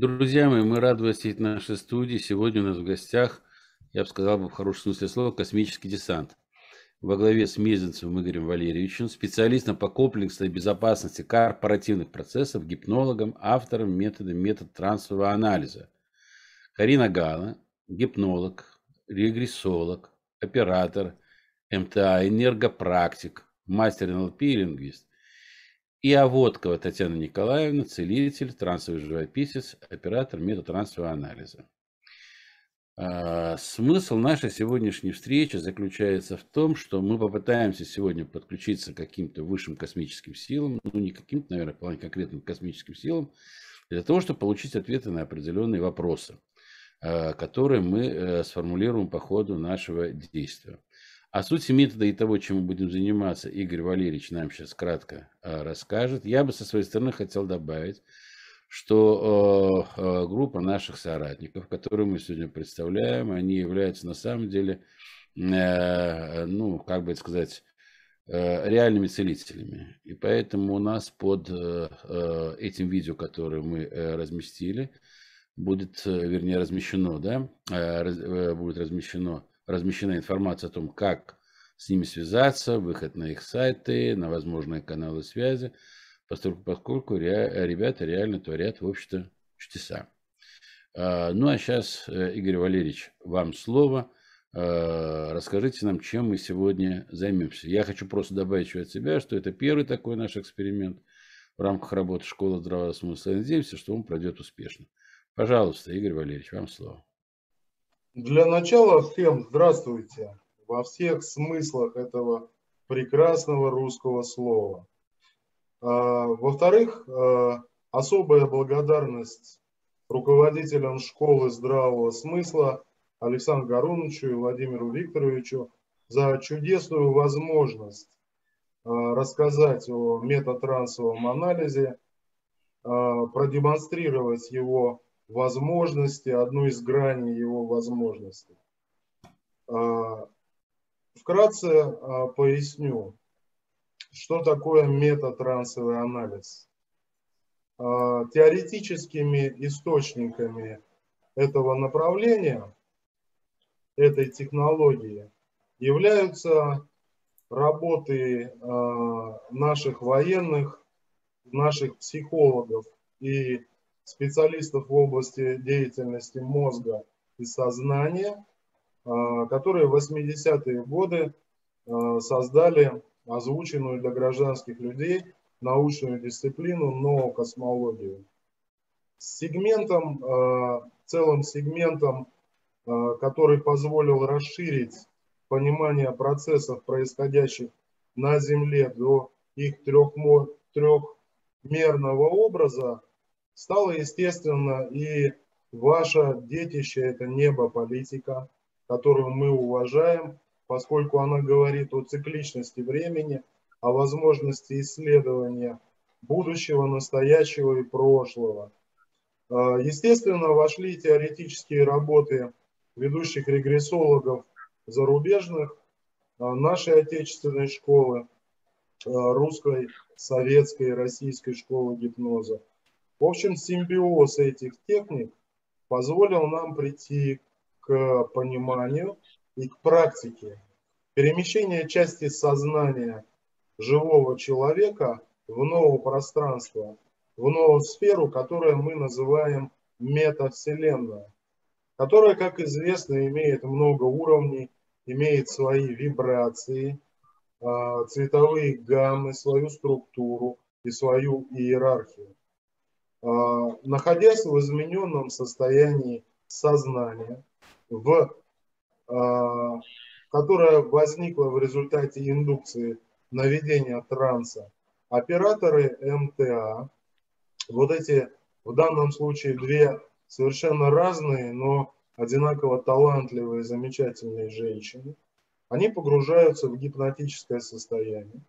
Друзья мои, мы рады вас видеть в нашей студии. Сегодня у нас в гостях, я бы сказал в хорошем смысле слова, космический десант. Во главе с Мезенцевым Игорем Валерьевичем, специалистом по комплексной безопасности корпоративных процессов, гипнологом, автором метода метод трансового анализа. Карина Гала, гипнолог, регрессолог, оператор, МТА, энергопрактик, мастер НЛП и лингвист. И Аводкова Татьяна Николаевна, целитель, трансовый живописец, оператор метатрансового анализа. А, смысл нашей сегодняшней встречи заключается в том, что мы попытаемся сегодня подключиться к каким-то высшим космическим силам, ну не каким-то, наверное, вполне конкретным космическим силам, для того, чтобы получить ответы на определенные вопросы, а, которые мы э, сформулируем по ходу нашего действия. О сути метода и того, чем мы будем заниматься, Игорь Валерьевич нам сейчас кратко э, расскажет. Я бы со своей стороны хотел добавить, что э, э, группа наших соратников, которую мы сегодня представляем, они являются на самом деле, ну, как бы сказать, реальными целителями. И поэтому у нас под этим видео, которое мы разместили, будет, вернее, размещено, да, будет размещено размещена информация о том, как с ними связаться, выход на их сайты, на возможные каналы связи, поскольку, поскольку ребята реально творят, в общем-то, чудеса. А, ну а сейчас, э, Игорь Валерьевич, вам слово. А, расскажите нам, чем мы сегодня займемся. Я хочу просто добавить от себя, что это первый такой наш эксперимент в рамках работы школы здравого смысла. Надеемся, что он пройдет успешно. Пожалуйста, Игорь Валерьевич, вам слово. Для начала всем здравствуйте во всех смыслах этого прекрасного русского слова. А, во-вторых, а, особая благодарность руководителям школы здравого смысла Александру Гаруновичу и Владимиру Викторовичу за чудесную возможность а, рассказать о метатрансовом анализе, продемонстрировать его возможности, одну из граней его возможностей. А, вкратце а, поясню, что такое метатрансовый анализ. А, теоретическими источниками этого направления, этой технологии, являются работы наших военных, наших психологов и специалистов в области деятельности мозга и сознания, а, которые в 80-е годы а, создали озвученную для гражданских людей научную дисциплину ноокосмологию. С сегментом, а, целым сегментом, который позволил расширить понимание процессов, происходящих на Земле до их трехмерного образа, стало естественно и ваше детище – это небо политика, которую мы уважаем, поскольку она говорит о цикличности времени, о возможности исследования будущего, настоящего и прошлого. А, естественно, вошли теоретические работы ведущих регрессологов зарубежных, а, нашей отечественной школы, а, русской, советской, российской школы гипноза. В общем, симбиоз этих техник позволил нам прийти к пониманию и к практике перемещения части сознания живого человека в новое пространство, в новую сферу, которую мы называем метавселенная, которая, как известно, имеет много уровней, имеет свои вибрации, а, цветовые гаммы, свою структуру и свою иерархию. А, находясь в измененном состоянии сознания, в, а, которое возникло в результате индукции наведения транса, операторы МТА, вот эти в данном случае две совершенно разные, но одинаково талантливые, замечательные женщины, они погружаются в гипнотическое состояние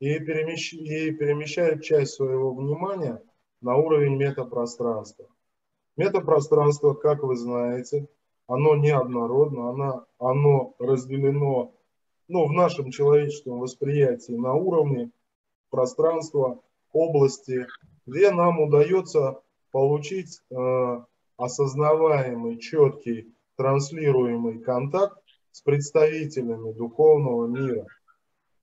и, и перемещают часть своего внимания – на уровень метапространства. Метапространство, как вы знаете, оно неоднородно, оно, оно разделено ну, в нашем человеческом восприятии на уровне пространства, области, где нам удается получить осознаваемый, четкий, транслируемый контакт с представителями духовного мира.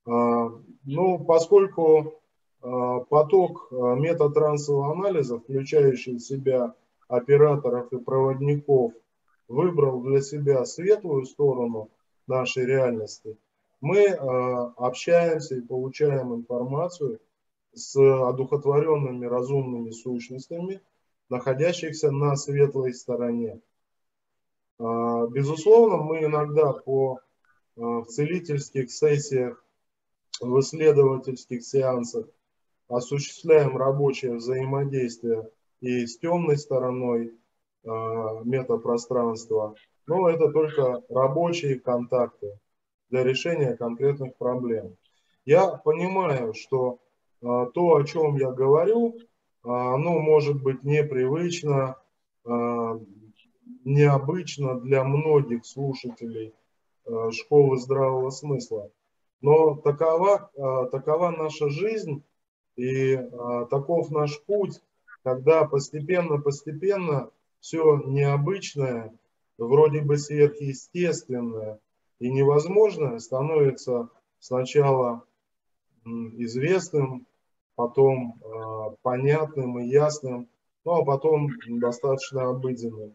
Ну, поскольку поток метатрансового анализа, включающий в себя операторов и проводников, выбрал для себя светлую сторону нашей реальности, мы общаемся и получаем информацию с одухотворенными разумными сущностями, находящихся на светлой стороне. А, безусловно, мы иногда по а, в целительских сессиях, в исследовательских сеансах осуществляем рабочее взаимодействие и с темной стороной а, метапространства, но это только рабочие контакты для решения конкретных проблем. Я понимаю, что то, о чем я говорю, оно может быть непривычно, необычно для многих слушателей школы здравого смысла. Но такова, такова наша жизнь и э, таков наш путь, когда постепенно-постепенно все необычное, вроде бы сверхъестественное и невозможное становится сначала известным, потом понятным и ясным, ну а потом достаточно обыденным.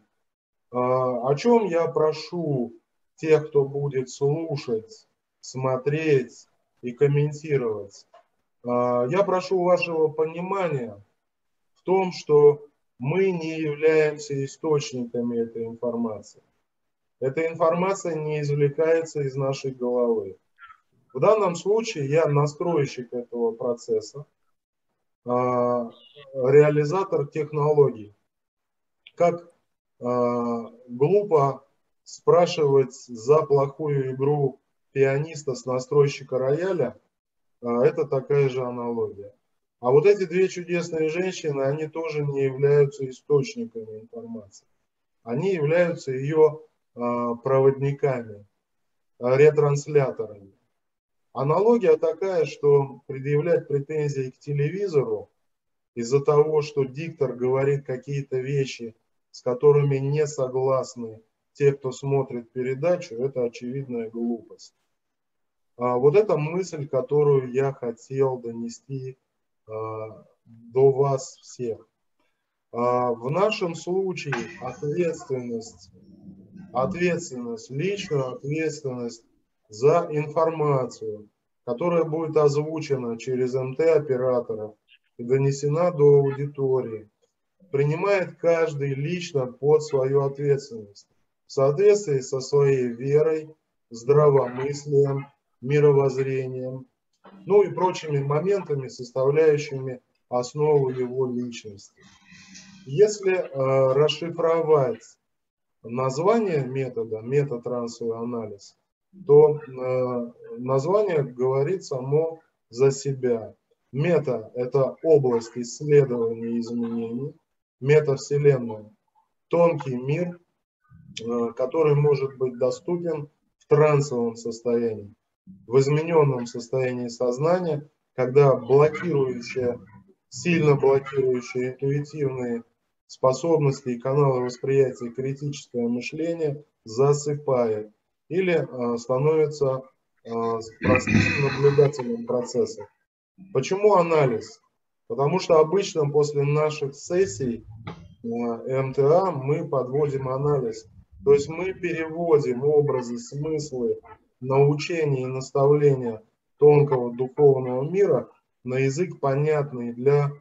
А, о чем я прошу тех, кто будет слушать, смотреть и комментировать? А, я прошу вашего понимания в том, что мы не являемся источниками этой информации. Эта информация не извлекается из нашей головы. В данном случае я настройщик этого процесса, а, реализатор технологий. Как а, глупо спрашивать за плохую игру пианиста с настройщика рояля, это такая же аналогия. А вот эти две чудесные женщины, они тоже не являются источниками информации. Они являются ее а, проводниками, ретрансляторами. Аналогия такая, что предъявлять претензии к телевизору из-за того, что диктор говорит какие-то вещи – с которыми не согласны те, кто смотрит передачу, это очевидная глупость. А вот эта мысль, которую я хотел донести а, до вас всех. А, в нашем случае ответственность, ответственность, личную ответственность за информацию, которая будет озвучена через МТ-операторов и донесена до аудитории, принимает каждый лично под свою ответственность в соответствии со своей верой, здравомыслием, мировоззрением, ну и прочими моментами, составляющими основу его личности. Если э, расшифровать название метода, метатрансовый анализ, то э, название говорит само за себя. Мета – это область исследования изменений, метавселенную, тонкий мир, э, который может быть доступен в трансовом состоянии, в измененном состоянии сознания, когда блокирующие, сильно блокирующие интуитивные способности и каналы восприятия критическое мышление засыпает или э, становится э, простым наблюдателем процесса. Почему анализ? Потому что обычно после наших сессий э, МТА мы подводим анализ. То есть мы переводим образы, смыслы, научения и наставления тонкого духовного мира на язык, понятный для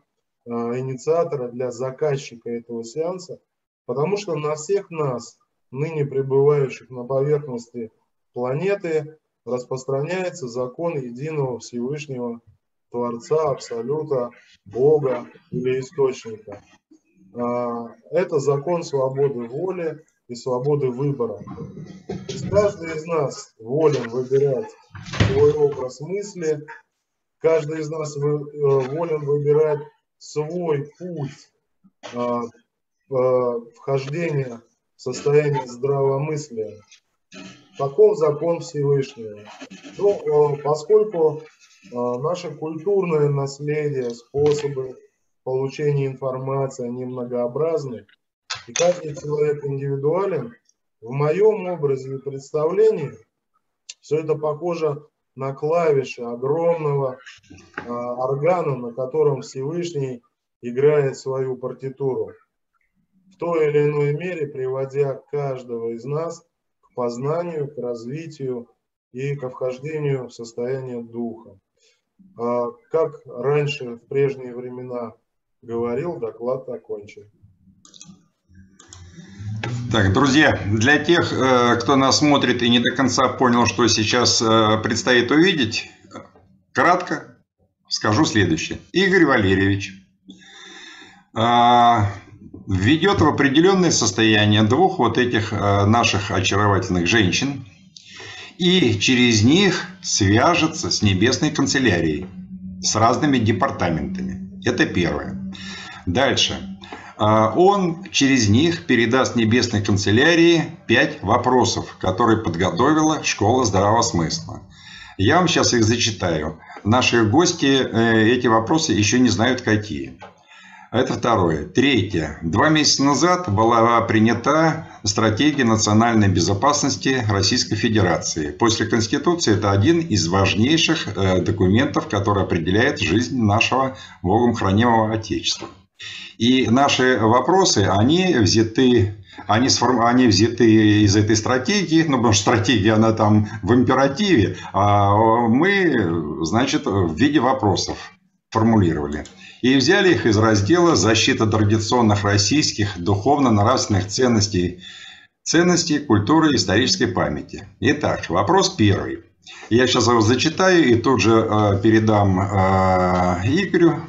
э, инициатора, для заказчика этого сеанса, потому что на всех нас, ныне пребывающих на поверхности планеты, распространяется закон единого Всевышнего Творца, Абсолюта, Бога или Источника. А, это закон свободы воли и свободы выбора. Есть каждый из нас волен выбирать свой образ мысли, каждый из нас э, волен выбирать свой путь а, вхождения в состояние здравомыслия. Таков закон Всевышнего. Ну, поскольку а, наше культурное наследие, способы получения информации, они многообразны. И каждый человек индивидуален. В моем образе и представлении все это похоже на клавиши огромного э, органа, на котором Всевышний играет свою партитуру. В той или иной мере приводя каждого из нас к познанию, к развитию и ко вхождению в состояние духа. А, как раньше, в прежние времена говорил, доклад окончен. Так, друзья, для тех, э, кто нас смотрит и не до конца понял, что сейчас э, предстоит увидеть, кратко скажу следующее. Игорь Валерьевич э, введет в определенное состояние двух вот этих наших очаровательных женщин и через них свяжется с небесной канцелярией, с разными департаментами. Это первое. Дальше. А, он через них передаст Небесной канцелярии пять вопросов, которые подготовила Школа здравого смысла. Я вам сейчас их зачитаю. Наши гости э, эти вопросы еще не знают какие. Это второе. Третье. Два месяца назад была принята стратегия национальной безопасности Российской Федерации. После Конституции это один из важнейших э, документов, который определяет жизнь нашего Богом хранимого Отечества. И наши вопросы, они взяты, они, сформ... они взяты из этой стратегии, ну, потому что стратегия, она там в императиве, а мы, значит, в виде вопросов формулировали. И взяли их из раздела «Защита традиционных российских духовно-нравственных ценностей, ценностей культуры и исторической памяти». Итак, вопрос первый. Я сейчас его зачитаю и тут же э, передам э, Игорю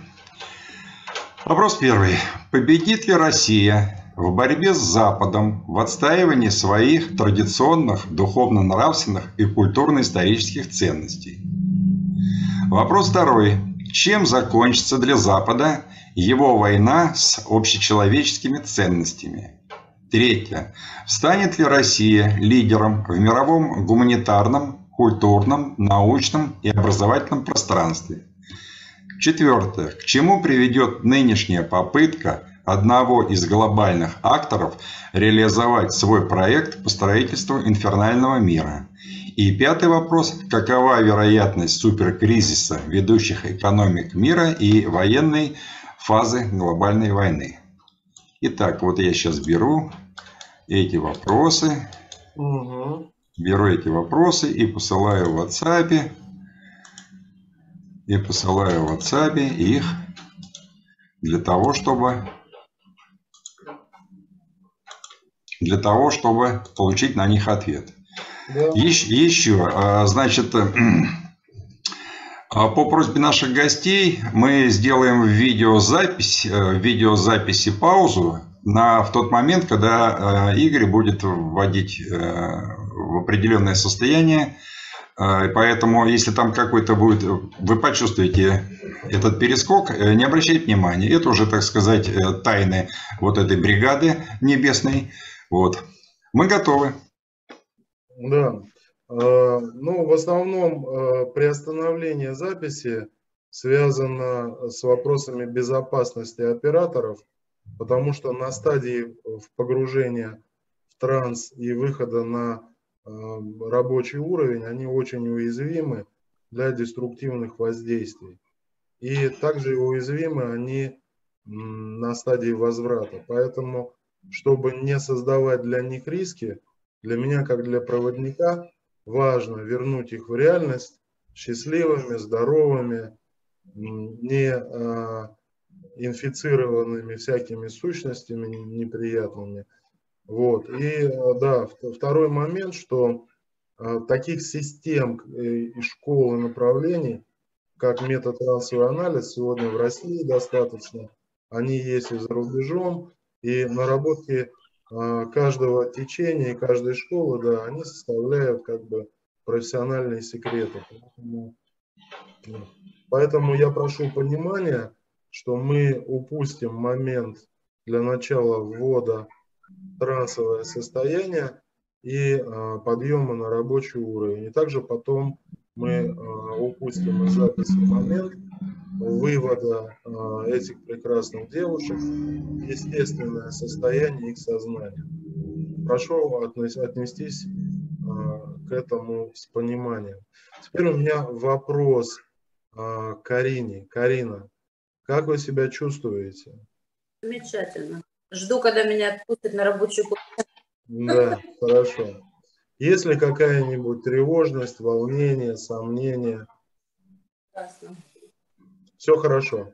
Вопрос первый. Победит ли Россия в борьбе с Западом в отстаивании своих традиционных духовно-нравственных и культурно-исторических ценностей? Вопрос второй. Чем закончится для Запада его война с общечеловеческими ценностями? Третье. Станет ли Россия лидером в мировом гуманитарном, культурном, научном и образовательном пространстве? Четвертое. К чему приведет нынешняя попытка одного из глобальных акторов реализовать свой проект по строительству инфернального мира? И пятый вопрос. Какова вероятность суперкризиса ведущих экономик мира и военной фазы глобальной войны? Итак, вот я сейчас беру эти вопросы. Угу. Беру эти вопросы и посылаю в WhatsApp и посылаю в WhatsApp их для того, чтобы для того, чтобы получить на них ответ. Да. Еще, еще, а, значит, а, по просьбе наших гостей мы сделаем видеозапись, э, видеозаписи паузу на, в тот момент, когда э, Игорь будет вводить э, в определенное состояние а, поэтому, если там какой-то будет, вы почувствуете этот перескок, э, не обращайте внимания. Это уже, так сказать, э, тайны вот этой бригады небесной. Вот. Мы готовы. Да. А, ну, в основном э, приостановление записи связано с вопросами безопасности операторов, потому что на стадии погружения в транс и выхода на рабочий уровень, они очень уязвимы для деструктивных воздействий. И также уязвимы они на стадии возврата. Поэтому, чтобы не создавать для них риски, для меня, как для проводника, важно вернуть их в реальность счастливыми, здоровыми, не а, инфицированными всякими сущностями неприятными, вот. И э, да, второй момент, что э, таких систем э, и школ и направлений, как метод расовый анализ, сегодня в России достаточно. Они есть и за рубежом, и наработки каждого течения и каждой школы, да, они составляют как бы профессиональные секреты. Поэтому, поэтому я прошу понимания, что мы упустим момент для начала ввода трансовое состояние и а, подъема на рабочий уровень. И также потом мы а, упустим из записи момент, вывода э, этих прекрасных девушек в естественное состояние их сознания. Прошу отнестись к этому с пониманием. Теперь у меня вопрос Карине. Карина, как вы себя чувствуете? Замечательно. Жду, когда меня отпустят на рабочую Да, хорошо. Есть ли какая-нибудь тревожность, волнение, сомнение? Ясно. Все хорошо.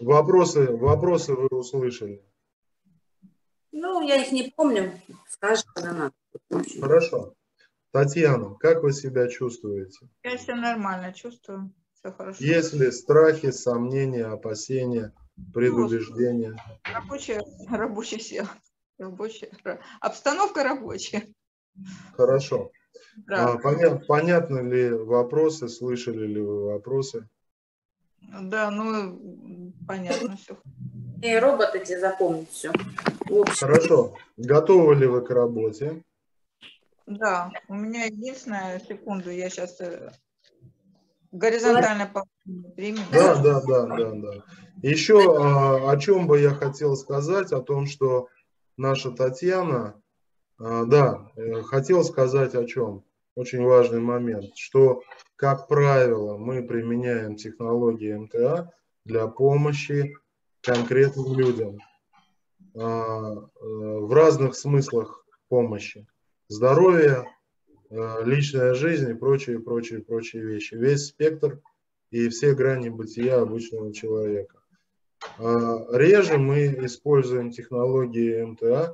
Вопросы, вопросы вы услышали? Ну, я их не помню. Скажешь, когда надо. Хорошо. Татьяна, как вы себя чувствуете? Я себя нормально чувствую. Все хорошо. Есть ли страхи, сомнения, опасения, предубеждения? Ну, рабочая, рабочий сел. Рабочая, обстановка рабочая. Хорошо. А, поня, понятны ли вопросы, слышали ли вы вопросы? Да, ну, понятно все. И роботы тебе запомнят все. Хорошо. Готовы ли вы к работе? Да, у меня единственная секунду, я сейчас э, горизонтально по времени. Да, да, да, да, да. Еще а, о чем бы я хотел сказать, о том, что наша Татьяна, а, да, э, хотел сказать о чем. Очень важный момент, что, как правило, мы применяем технологии МТА для помощи конкретным людям а, э, в разных смыслах помощи здоровье, личная жизнь и прочие, прочие, прочие вещи. Весь спектр и все грани бытия обычного человека. А, реже мы используем технологии МТА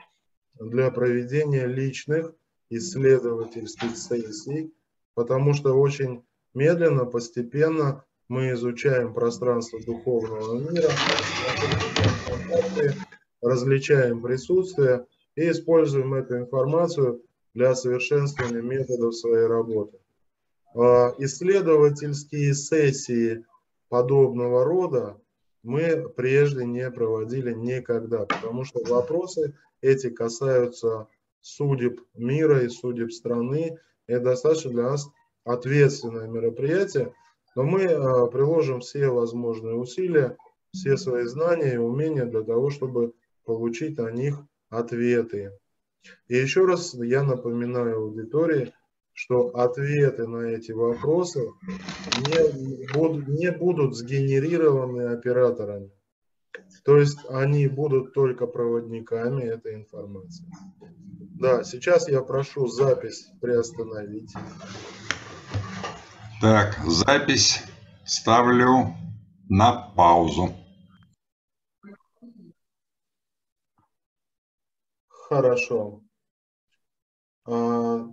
для проведения личных исследовательских сессий, потому что очень медленно, постепенно мы изучаем пространство духовного мира, различаем присутствие и используем эту информацию для совершенствования методов своей работы. А, исследовательские сессии подобного рода мы прежде не проводили никогда, потому что вопросы эти касаются судеб мира и судеб страны. Это достаточно для нас ответственное мероприятие, но мы а, приложим все возможные усилия, все свои знания и умения для того, чтобы получить на них ответы. И еще раз я напоминаю аудитории, что ответы на эти вопросы не будут, не будут сгенерированы операторами. То есть они будут только проводниками этой информации. Да, сейчас я прошу запись приостановить. Так, запись ставлю на паузу. Хорошо. А,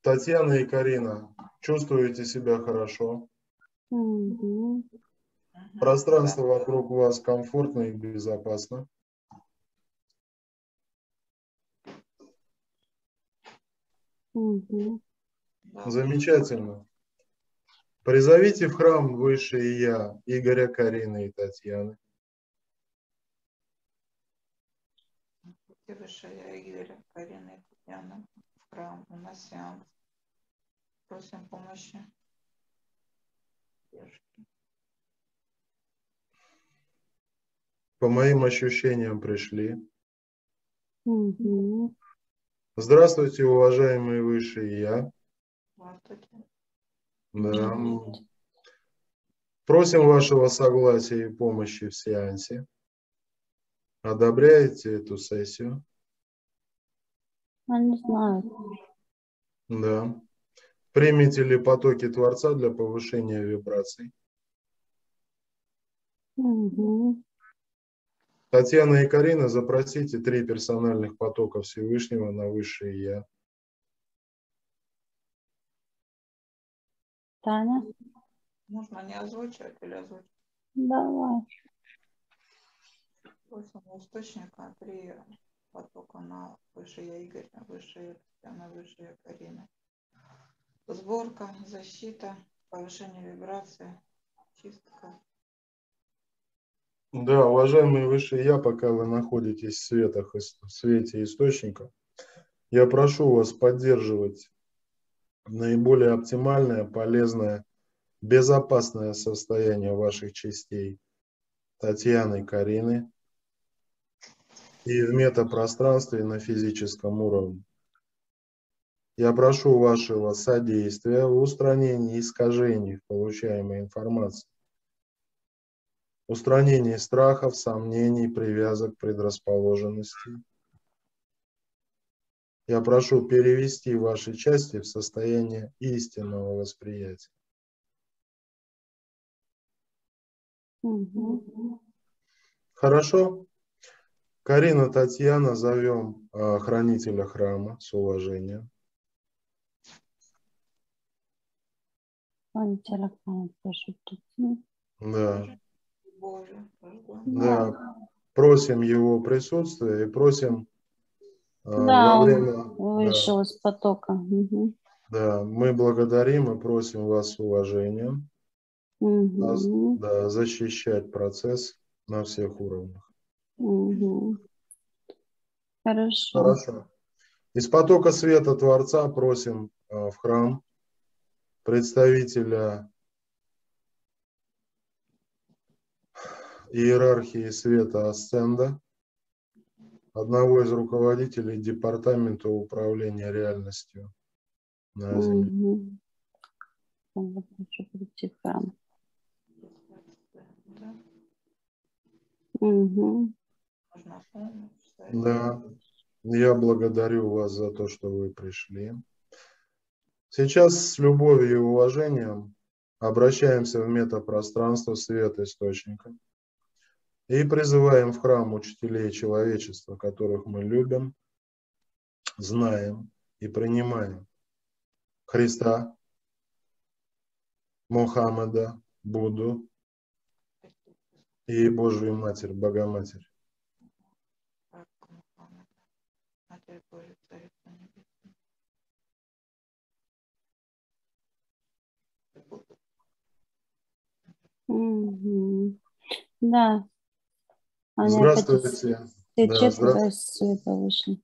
Татьяна и Карина, чувствуете себя хорошо? Угу. Пространство вокруг вас комфортно и безопасно? Угу. Замечательно. Призовите в храм Высшее Я Игоря, Карины и Татьяны. Высшая Игоря, Карина и Татьяна в храм. У нас сеанс. Просим помощи. По моим ощущениям пришли. Угу. Здравствуйте, уважаемые высшие я. Здравствуйте. Да. Просим вашего согласия и помощи в сеансе. Одобряете эту сессию? Я не знаю. Да. Примете ли потоки Творца для повышения вибраций? Угу. Татьяна и Карина, запросите три персональных потока Всевышнего на Высшее Я. Таня? Можно не озвучивать или озвучивать? Давай источника три потока на высшее Игорь, высшее Татьяна, высшее Карина. Сборка, защита, повышение вибрации, чистка. Да, уважаемые высшие я, пока вы находитесь в, светах, в свете источника, я прошу вас поддерживать наиболее оптимальное, полезное безопасное состояние ваших частей Татьяны Карины и в метапространстве на физическом уровне. Я прошу вашего содействия в устранении искажений в получаемой информации, устранении страхов, сомнений, привязок, предрасположенностей. Я прошу перевести ваши части в состояние истинного восприятия. Угу. Хорошо? Карина, Татьяна, зовем э, хранителя храма с уважением. Пан телефон, прошу прийти. Да, Боже, да. Просим его присутствия и просим э, Да, во он время... да. Вышел из потока. Угу. Да, мы благодарим и просим вас с уважением нас, Угу. да, защищать процесс на всех уровнях. Угу. Хорошо. Хорошо. Из потока света Творца просим э, в храм представителя иерархии света Асценда, одного из руководителей департамента управления реальностью на Земле. Угу. Прошу прийти в храм. Да, Угу. Что Да, я благодарю вас за то, что вы пришли. Сейчас с любовью и уважением обращаемся в метапространство света источника и призываем в храм учителей человечества, которых мы любим, знаем и принимаем. Христа, Мухаммеда, Будду и Божию Матерь, Богоматерь. как Мухаммед, Матерь Божия, Царица Небесная. Угу. Да. Здравствуйте. Да, здравствуйте.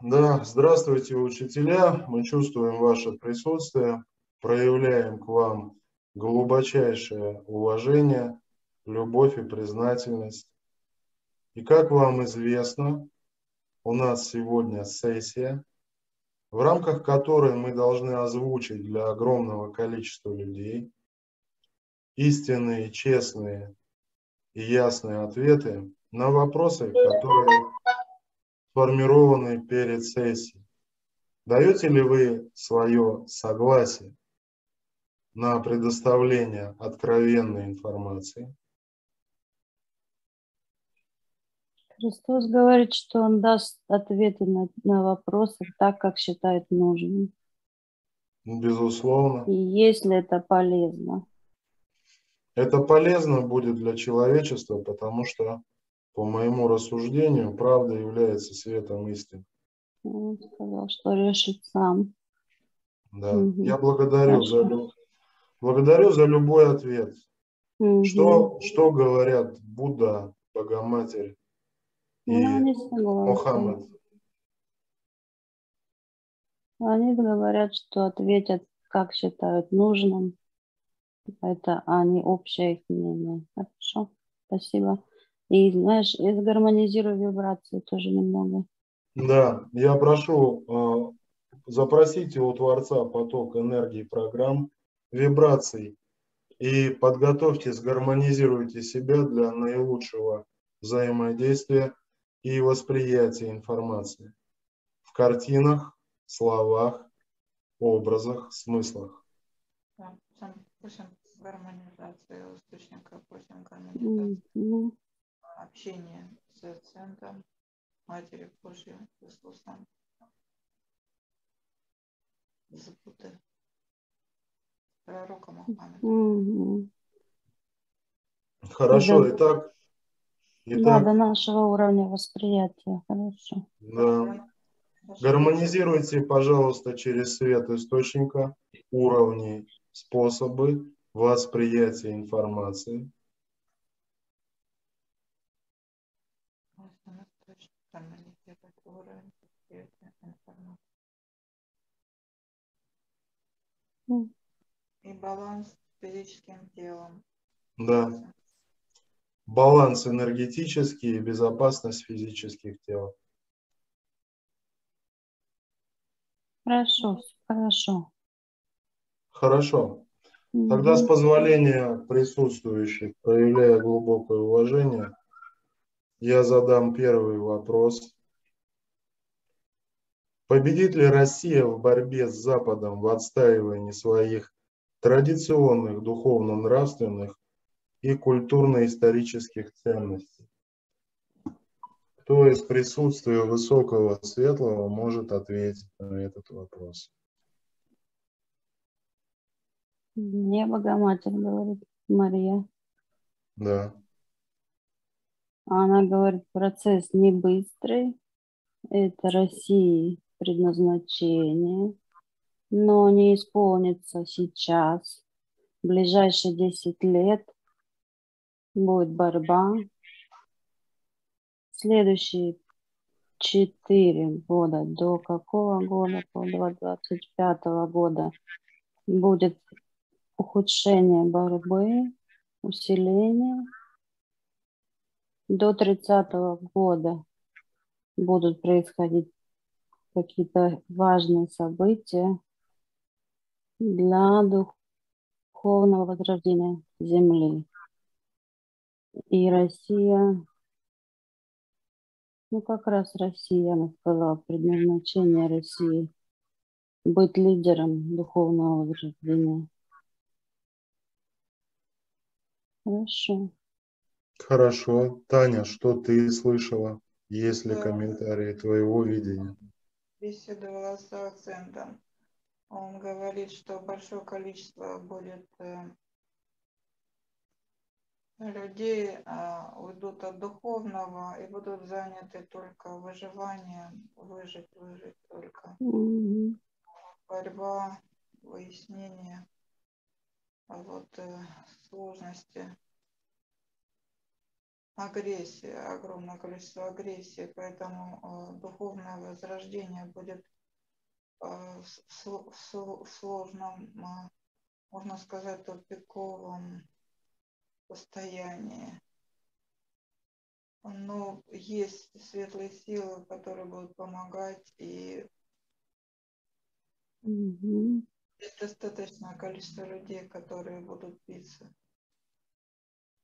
Да, здравствуйте, учителя. Мы чувствуем ваше присутствие, проявляем к вам глубочайшее уважение, любовь и признательность. И как вам известно, у нас сегодня сессия, в рамках которой мы должны озвучить для огромного количества людей истинные, честные и ясные ответы на вопросы, которые сформированы перед сессией. Даете ли вы свое согласие на предоставление откровенной информации? Христос говорит, что Он даст ответы на, на вопросы так, как считает нужным. Безусловно. И если это полезно. Это полезно будет для человечества, потому что, по моему рассуждению, правда является светом истины. Он сказал, что решит сам. Да. Мгм. Я благодарю за, Хорошо. лю- благодарю за любой ответ. Мгм. Что, что говорят Будда, Богоматерь и Ну, они согласны. Мухаммед? Они говорят, что ответят, как считают нужным. Это они общее их мнение. Хорошо, спасибо. И знаешь, и сгармонизирую вибрации тоже немного. Да, я прошу э, запросите у Творца поток энергии программ, вибраций и подготовьте, сгармонизируйте себя для наилучшего взаимодействия и восприятия информации в картинах, словах, образах, смыслах. Гармонизацию источника, просим гармонизацию Мгм. общения с центром Матери Божьей Иисусом. Буддой. Пророка Мухаммеда. Хорошо, Да. Итак, Да, до нашего уровня восприятия. Хорошо. да. Гармонизируйте, пожалуйста, через свет источника уровни, способы восприятия информации. М. И баланс физическим телом. Да. Баланс энергетический и безопасность физических тел. Хорошо, хорошо. Хорошо. Тогда с позволения присутствующих, проявляя глубокое уважение, я задам первый вопрос. Победит ли Россия в борьбе с Западом в отстаивании своих традиционных духовно-нравственных и культурно-исторических ценностей? Кто из присутствия высокого светлого может ответить на этот вопрос? Мне Богоматерь говорит, Мария. Да. Она говорит, процесс не быстрый, это России предназначение, но не исполнится сейчас. В ближайшие 10 лет будет борьба. Следующие 4 года, до какого года? До 25 года будет ухудшение борьбы, усиление. До 30 года будут происходить какие-то важные события для духовного возрождения Земли. И Россия, ну как раз Россия, она сказала, предназначение России быть лидером духовного возрождения. Хорошо. Хорошо. Таня, что ты слышала? Есть ли Да. комментарии твоего видения? Беседовала с акцентом. Он говорит, что большое количество будет э, людей а, уйдут от духовного и будут заняты только выживанием, выжить, выжить только. Мгм. Борьба, выяснение а вот э, сложности агрессии, огромное количество агрессии, поэтому э, духовное возрождение будет э, в в сложном, э, можно сказать, тупиковом состоянии. Но есть светлые силы, которые будут помогать, и Мгм. есть достаточное количество людей, которые будут биться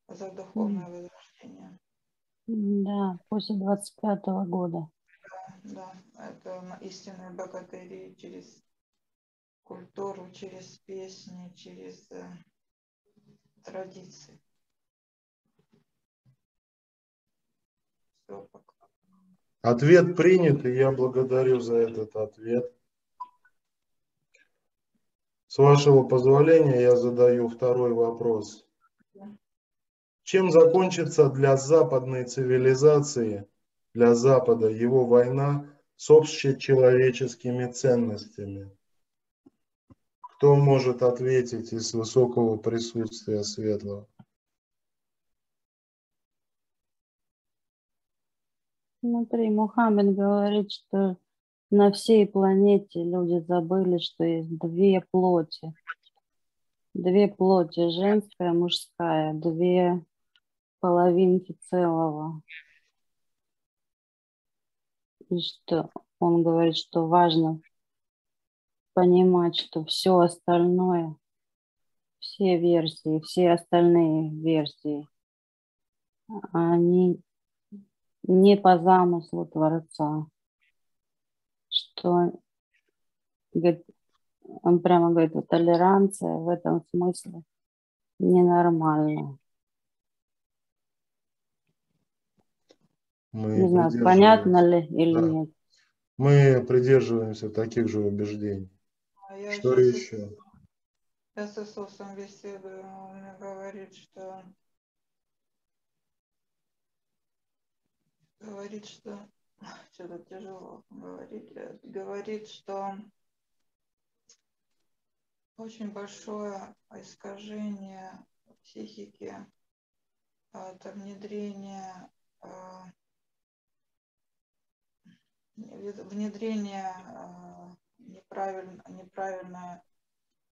за духовное возрождение. Да, после 25 года. Да, это на- истинные богатыри через культуру, через песни, через э, традиции. Всё пока. Ответ принят, и я благодарю за этот ответ. С вашего позволения я задаю второй вопрос. Чем закончится для западной цивилизации, для Запада его война с общечеловеческими ценностями? Кто может ответить из высокого присутствия светлого? Смотри, Мухаммед говорит, что на всей планете люди забыли, что есть две плоти. Две плоти, женская, мужская, две половинки целого. И что он говорит, что важно понимать, что все остальное, все версии, все остальные версии, они не по замыслу Творца. Что говорит, он прямо говорит, вот толеранция в этом смысле ненормальна. Мы Не знаю, понятно ли или Да. нет. Мы придерживаемся таких же убеждений. А я Что еще? Я с Иисусом беседую, он мне говорит, что говорит, что что-то тяжело говорить, э, говорит, что очень большое искажение психики, а, это внедрение а, а, неправильно, неправильное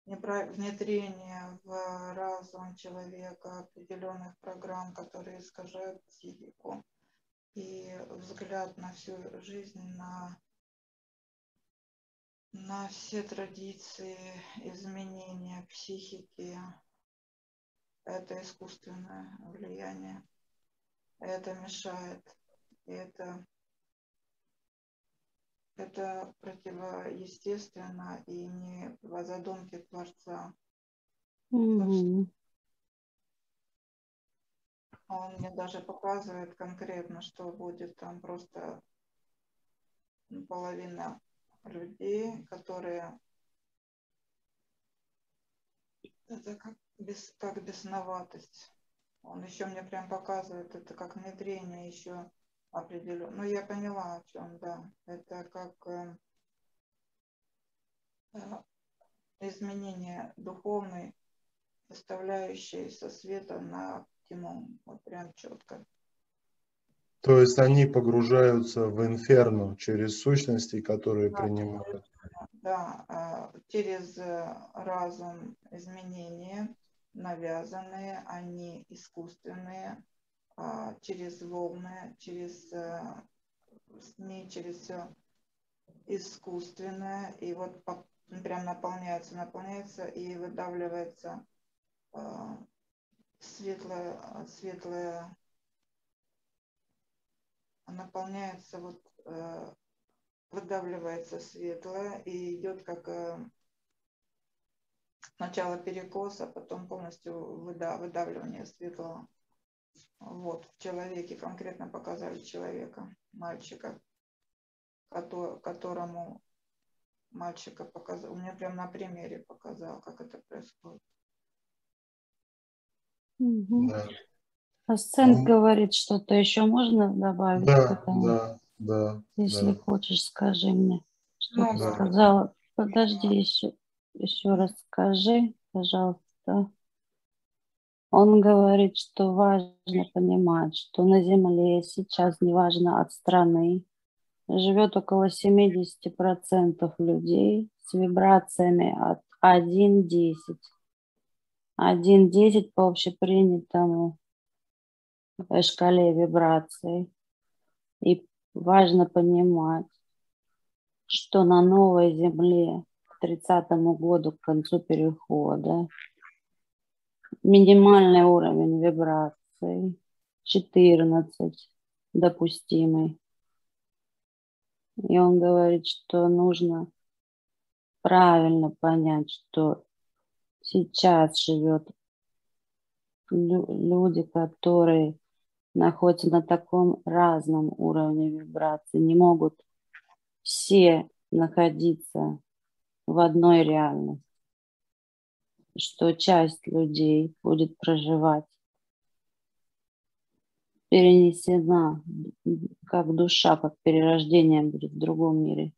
внедрение в разум человека определенных программ, которые искажают психику, и взгляд на всю жизнь, на, на все традиции, изменения психики, это искусственное влияние. Это мешает. Это это противоестественно и не по задумке Творца. Mm-hmm. Он мне даже показывает конкретно, что будет там просто половина людей, которые это как, без, как бесноватость. Он еще мне прям показывает это как внедрение еще определенно. Ну, я поняла, о чем, да. Это как э, э, изменение духовной составляющей со света на тьму. Вот прям четко. То есть они погружаются в инферно через сущности, которые да, принимают. Да, э, через разум изменения навязанные, они искусственные, а, через волны, через СМИ, через все искусственное, и вот прям наполняется, наполняется и выдавливается а, светлое, светлое, наполняется вот э, выдавливается светлое и идет как э, сначала перекос, а потом полностью выдавливание светлого. Вот, в человеке конкретно показали человека, мальчика, которому мальчика показал. У меня прям на примере показал, как это происходит. Угу. Да. Асцент ну, говорит, что-то еще можно добавить? Да, да, да. Если да. хочешь, скажи мне, что ну, ты да. сказала. Подожди, еще, еще раз скажи, пожалуйста. Он говорит, что важно понимать, что на Земле сейчас, неважно от страны, живет около 70% людей с вибрациями от 1-10. 1-10 по общепринятому шкале вибраций. И важно понимать, что на новой Земле к 30 году, к концу перехода, минимальный уровень вибраций 14 допустимый. И он говорит, что нужно правильно понять, что сейчас живет люди, которые находятся на таком разном уровне вибрации, не могут все находиться в одной реальности что часть людей будет проживать перенесена, как душа, как перерождение будет в другом мире.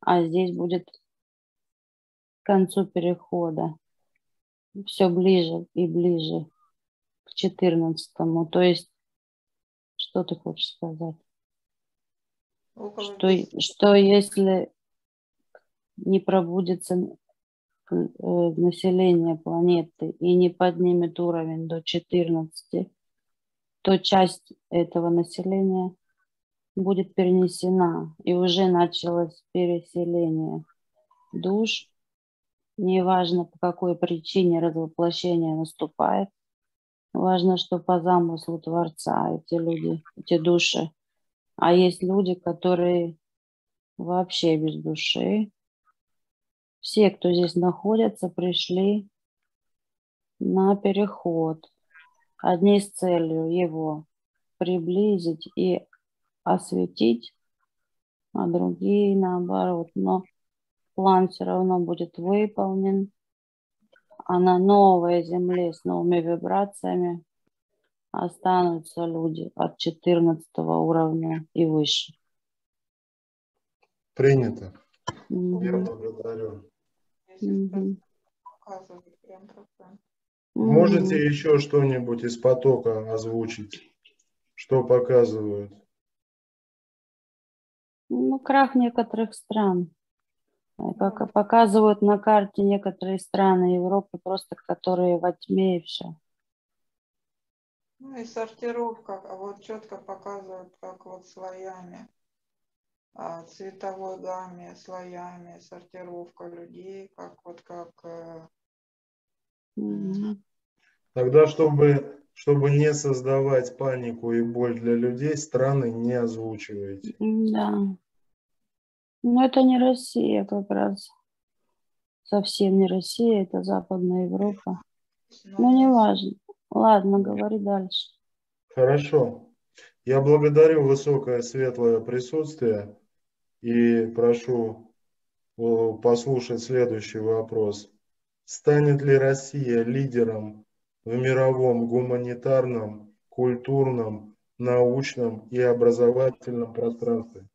А здесь будет к концу перехода все ближе и ближе к четырнадцатому. То есть, что ты хочешь сказать? Что, что если не пробудется Э, населения планеты и не поднимет уровень до 14, то часть этого населения будет перенесена и уже началось переселение душ. Неважно, по какой причине развоплощение наступает, важно, что по замыслу Творца эти люди, эти души. А есть люди, которые вообще без души, все, кто здесь находится, пришли на переход. Одни с целью его приблизить и осветить, а другие наоборот. Но план все равно будет выполнен. А на новой земле с новыми вибрациями останутся люди от 14 уровня и выше. Принято. Mm-hmm. Я благодарю. Можете еще что-нибудь из потока озвучить? Что показывают? Ну, крах некоторых стран. Как показывают на карте некоторые страны Европы, просто которые во тьме и все. Ну и сортировка, а вот четко показывают, как вот слоями, а, цветовой гамме, слоями, сортировка людей, как вот как... Мгм. Тогда, чтобы, чтобы не создавать панику и боль для людей, страны не озвучивайте. Да. Но это не Россия как раз. Совсем не Россия, это Западная Европа. Ну, не важно. Ладно, говори дальше. Хорошо. Я благодарю высокое светлое присутствие и прошу о, послушать следующий вопрос. Станет ли Россия лидером в мировом гуманитарном, культурном, научном и образовательном пространстве?